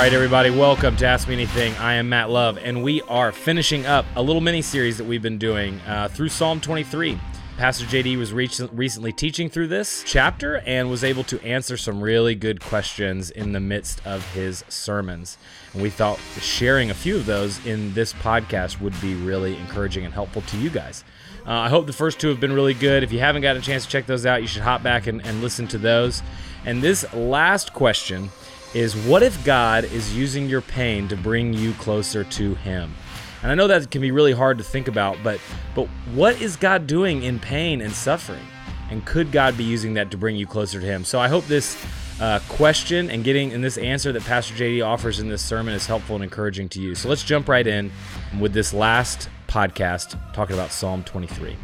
Right, everybody, welcome to Ask Me Anything. I am Matt Love, and we are finishing up a little mini series that we've been doing uh, through Psalm 23. Pastor JD was recently teaching through this chapter and was able to answer some really good questions in the midst of his sermons. And we thought sharing a few of those in this podcast would be really encouraging and helpful to you guys. Uh, I hope the first two have been really good. If you haven't got a chance to check those out, you should hop back and, and listen to those. And this last question is what if God is using your pain to bring you closer to Him? And I know that can be really hard to think about, but but what is God doing in pain and suffering? And could God be using that to bring you closer to Him? So I hope this uh, question and getting in this answer that Pastor JD offers in this sermon is helpful and encouraging to you. So let's jump right in with this last podcast talking about Psalm 23.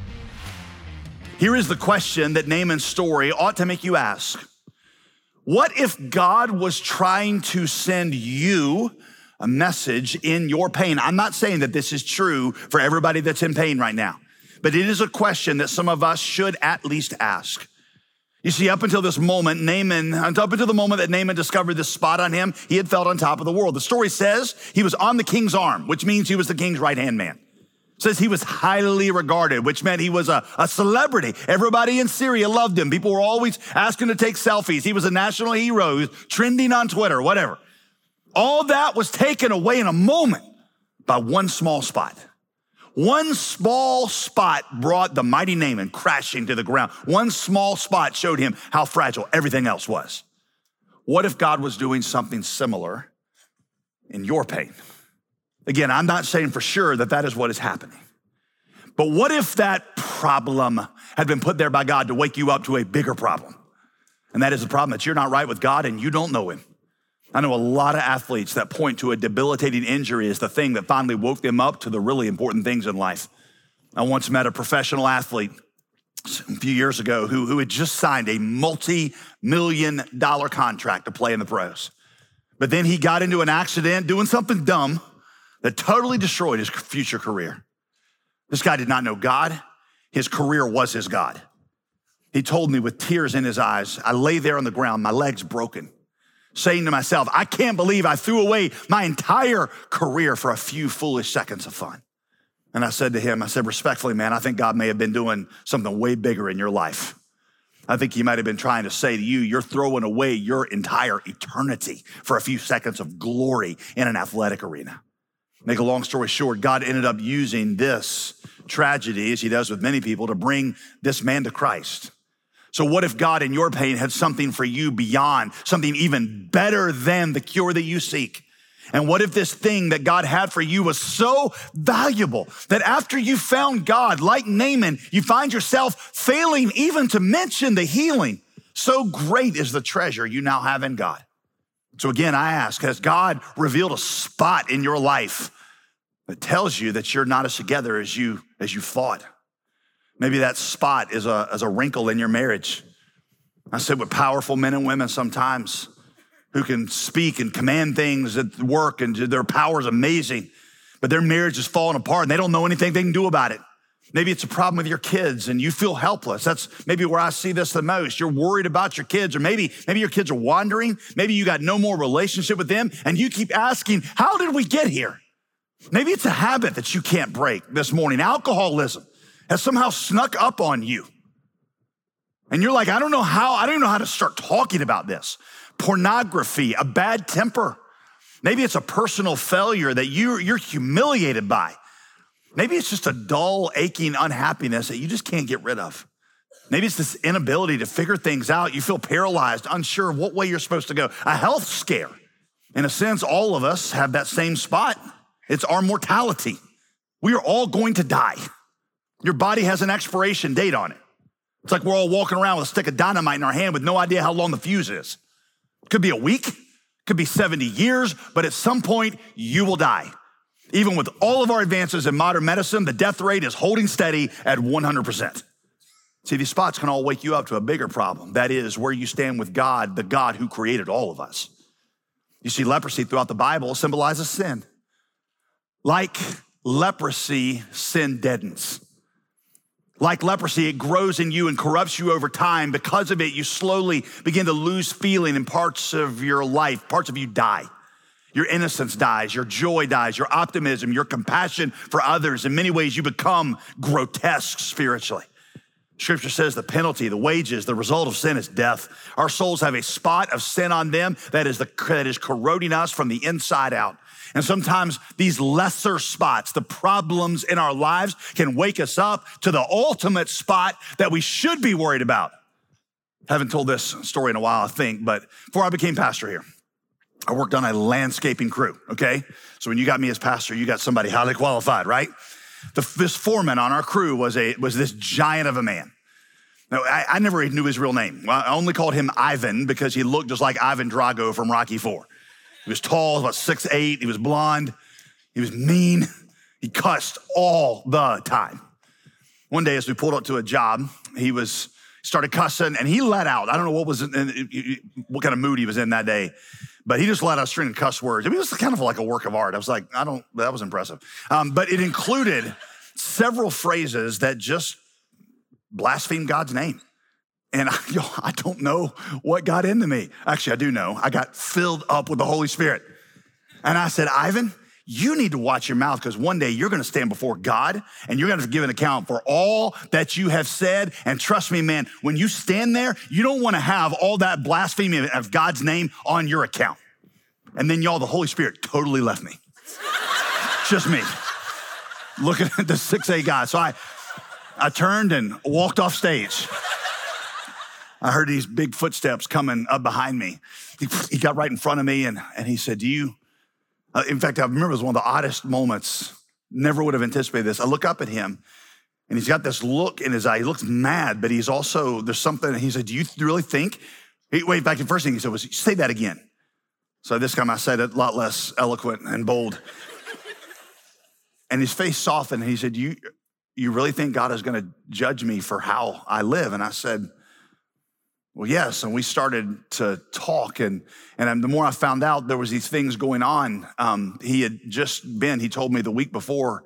Here is the question that Naaman's story ought to make you ask. What if God was trying to send you a message in your pain? I'm not saying that this is true for everybody that's in pain right now, but it is a question that some of us should at least ask. You see, up until this moment, Naaman, up until the moment that Naaman discovered this spot on him, he had felt on top of the world. The story says he was on the king's arm, which means he was the king's right hand man says he was highly regarded, which meant he was a, a celebrity. Everybody in Syria loved him. People were always asking to take selfies. He was a national hero. He trending on Twitter, whatever. All that was taken away in a moment by one small spot. One small spot brought the mighty Naaman crashing to the ground. One small spot showed him how fragile everything else was. What if God was doing something similar in your pain? Again, I'm not saying for sure that that is what is happening. But what if that problem had been put there by God to wake you up to a bigger problem? And that is the problem that you're not right with God and you don't know Him. I know a lot of athletes that point to a debilitating injury as the thing that finally woke them up to the really important things in life. I once met a professional athlete a few years ago who, who had just signed a multi million dollar contract to play in the pros. But then he got into an accident doing something dumb that totally destroyed his future career. This guy did not know God. His career was his God. He told me with tears in his eyes, I lay there on the ground, my legs broken, saying to myself, I can't believe I threw away my entire career for a few foolish seconds of fun. And I said to him, I said, respectfully, man, I think God may have been doing something way bigger in your life. I think he might have been trying to say to you, you're throwing away your entire eternity for a few seconds of glory in an athletic arena. Make a long story short, God ended up using this tragedy, as he does with many people, to bring this man to Christ. So, what if God in your pain had something for you beyond, something even better than the cure that you seek? And what if this thing that God had for you was so valuable that after you found God, like Naaman, you find yourself failing even to mention the healing? So great is the treasure you now have in God. So again, I ask, has God revealed a spot in your life that tells you that you're not as together as you as you thought. Maybe that spot is a, is a wrinkle in your marriage. I said with powerful men and women sometimes who can speak and command things at work and their power is amazing, but their marriage is falling apart and they don't know anything they can do about it. Maybe it's a problem with your kids and you feel helpless. That's maybe where I see this the most. You're worried about your kids or maybe, maybe your kids are wandering. Maybe you got no more relationship with them and you keep asking, how did we get here? Maybe it's a habit that you can't break this morning. Alcoholism has somehow snuck up on you. And you're like, I don't know how, I don't even know how to start talking about this. Pornography, a bad temper. Maybe it's a personal failure that you, you're humiliated by. Maybe it's just a dull, aching unhappiness that you just can't get rid of. Maybe it's this inability to figure things out. You feel paralyzed, unsure of what way you're supposed to go. A health scare. In a sense, all of us have that same spot. It's our mortality. We are all going to die. Your body has an expiration date on it. It's like we're all walking around with a stick of dynamite in our hand with no idea how long the fuse is. It could be a week, could be 70 years, but at some point you will die. Even with all of our advances in modern medicine, the death rate is holding steady at 100%. See, these spots can all wake you up to a bigger problem. That is where you stand with God, the God who created all of us. You see, leprosy throughout the Bible symbolizes sin. Like leprosy, sin deadens. Like leprosy, it grows in you and corrupts you over time. Because of it, you slowly begin to lose feeling in parts of your life. Parts of you die. Your innocence dies, your joy dies, your optimism, your compassion for others. In many ways, you become grotesque spiritually. Scripture says the penalty, the wages, the result of sin is death. Our souls have a spot of sin on them that is, the, that is corroding us from the inside out. And sometimes these lesser spots, the problems in our lives can wake us up to the ultimate spot that we should be worried about. Haven't told this story in a while, I think, but before I became pastor here, I worked on a landscaping crew, okay? So when you got me as pastor, you got somebody highly qualified, right? The, this foreman on our crew was a was this giant of a man. Now, I, I never knew his real name. I only called him Ivan because he looked just like Ivan Drago from Rocky Four. He was tall, about six eight. He was blonde. He was mean. He cussed all the time. One day, as we pulled up to a job, he was started cussing and he let out. I don't know what was in, what kind of mood he was in that day, but he just let out a string of cuss words. I mean, it was kind of like a work of art. I was like, I don't. That was impressive. Um, but it included several phrases that just blasphemed God's name. And I, yo, I don't know what got into me. Actually, I do know. I got filled up with the Holy Spirit. And I said, Ivan, you need to watch your mouth because one day you're going to stand before God and you're going to give an account for all that you have said. And trust me, man, when you stand there, you don't want to have all that blasphemy of God's name on your account. And then y'all, the Holy Spirit totally left me. Just me looking at the 6A guy. So I, I turned and walked off stage. I heard these big footsteps coming up behind me. He, he got right in front of me and, and he said, Do you, uh, in fact, I remember it was one of the oddest moments. Never would have anticipated this. I look up at him and he's got this look in his eye. He looks mad, but he's also, there's something. He said, Do you really think? He, wait, back in first thing he said was, Say that again. So this time I said it a lot less eloquent and bold. and his face softened. And he said, You, you really think God is going to judge me for how I live? And I said, well, yes. And we started to talk. And, and the more I found out there was these things going on, um, he had just been, he told me the week before,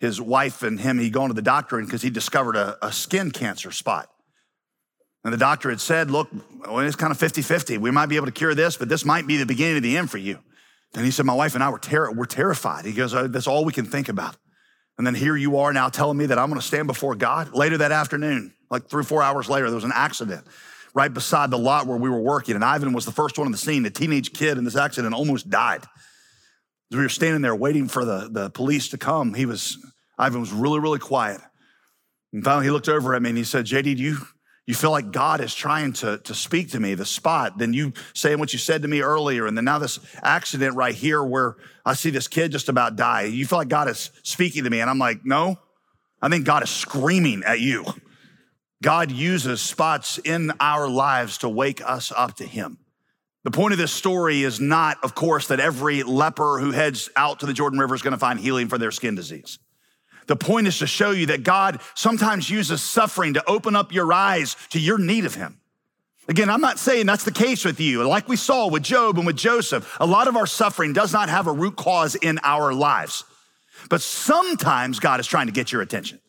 his wife and him, he'd gone to the doctor because he discovered a, a, skin cancer spot. And the doctor had said, look, well, it's kind of 50-50. We might be able to cure this, but this might be the beginning of the end for you. And he said, my wife and I were, ter- we're terrified. He goes, oh, that's all we can think about. And then here you are now telling me that I'm going to stand before God. Later that afternoon, like three or four hours later, there was an accident right beside the lot where we were working. And Ivan was the first one on the scene. A teenage kid in this accident almost died. As we were standing there waiting for the, the police to come, he was, Ivan was really, really quiet. And finally he looked over at me and he said, JD, do you, you feel like God is trying to, to speak to me, the spot. Then you saying what you said to me earlier. And then now this accident right here where I see this kid just about die. You feel like God is speaking to me. And I'm like, no, I think God is screaming at you. God uses spots in our lives to wake us up to Him. The point of this story is not, of course, that every leper who heads out to the Jordan River is going to find healing for their skin disease. The point is to show you that God sometimes uses suffering to open up your eyes to your need of Him. Again, I'm not saying that's the case with you. Like we saw with Job and with Joseph, a lot of our suffering does not have a root cause in our lives. But sometimes God is trying to get your attention.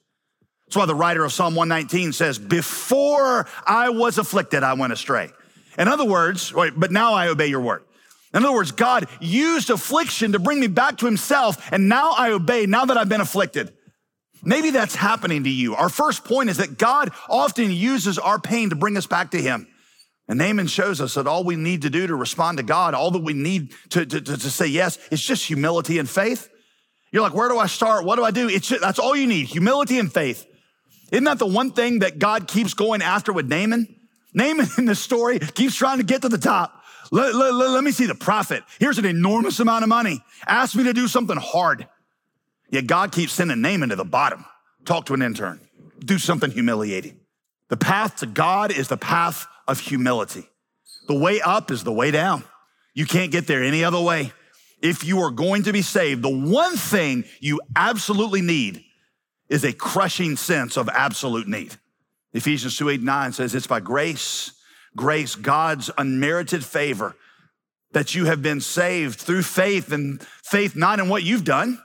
That's why the writer of Psalm 119 says, Before I was afflicted, I went astray. In other words, wait, but now I obey your word. In other words, God used affliction to bring me back to himself, and now I obey now that I've been afflicted. Maybe that's happening to you. Our first point is that God often uses our pain to bring us back to him. And Naaman shows us that all we need to do to respond to God, all that we need to, to, to, to say yes, is just humility and faith. You're like, where do I start? What do I do? It's just, that's all you need, humility and faith. Isn't that the one thing that God keeps going after with Naaman? Naaman in this story keeps trying to get to the top. Let, let, let, me see the prophet. Here's an enormous amount of money. Ask me to do something hard. Yet God keeps sending Naaman to the bottom. Talk to an intern. Do something humiliating. The path to God is the path of humility. The way up is the way down. You can't get there any other way. If you are going to be saved, the one thing you absolutely need is a crushing sense of absolute need. Ephesians 2 8 9 says, It's by grace, grace, God's unmerited favor, that you have been saved through faith, and faith not in what you've done,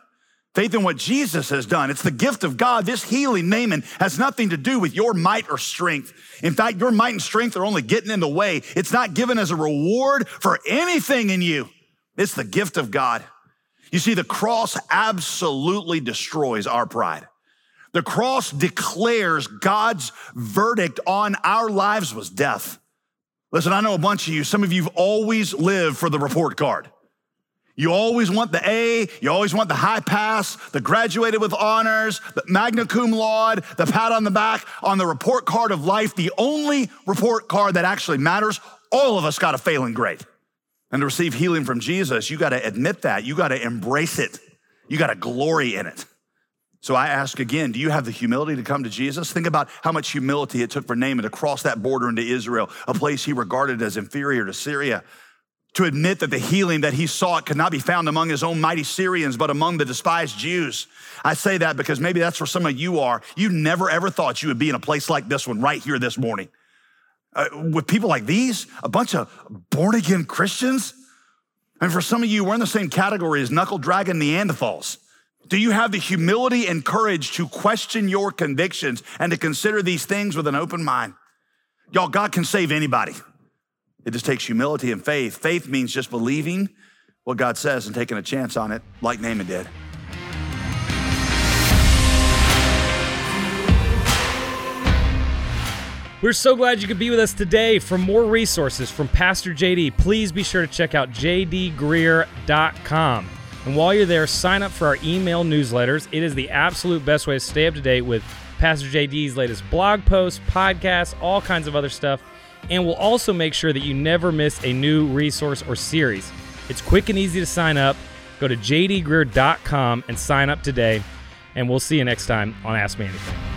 faith in what Jesus has done. It's the gift of God. This healing, Naaman, has nothing to do with your might or strength. In fact, your might and strength are only getting in the way. It's not given as a reward for anything in you. It's the gift of God. You see, the cross absolutely destroys our pride. The cross declares God's verdict on our lives was death. Listen, I know a bunch of you, some of you've always lived for the report card. You always want the A, you always want the high pass, the graduated with honors, the magna cum laude, the pat on the back on the report card of life, the only report card that actually matters. All of us got a failing grade. And to receive healing from Jesus, you got to admit that. You got to embrace it. You got to glory in it. So I ask again, do you have the humility to come to Jesus? Think about how much humility it took for Naaman to cross that border into Israel, a place he regarded as inferior to Syria, to admit that the healing that he sought could not be found among his own mighty Syrians, but among the despised Jews. I say that because maybe that's where some of you are. You never ever thought you would be in a place like this one right here this morning. Uh, with people like these, a bunch of born again Christians. And for some of you, we're in the same category as knuckle dragon Neanderthals. Do you have the humility and courage to question your convictions and to consider these things with an open mind? Y'all, God can save anybody. It just takes humility and faith. Faith means just believing what God says and taking a chance on it, like Naaman did. We're so glad you could be with us today. For more resources from Pastor JD, please be sure to check out jdgreear.com. And while you're there, sign up for our email newsletters. It is the absolute best way to stay up to date with Pastor JD's latest blog posts, podcasts, all kinds of other stuff. And we'll also make sure that you never miss a new resource or series. It's quick and easy to sign up. Go to jdgreear.com and sign up today. And we'll see you next time on Ask Me Anything.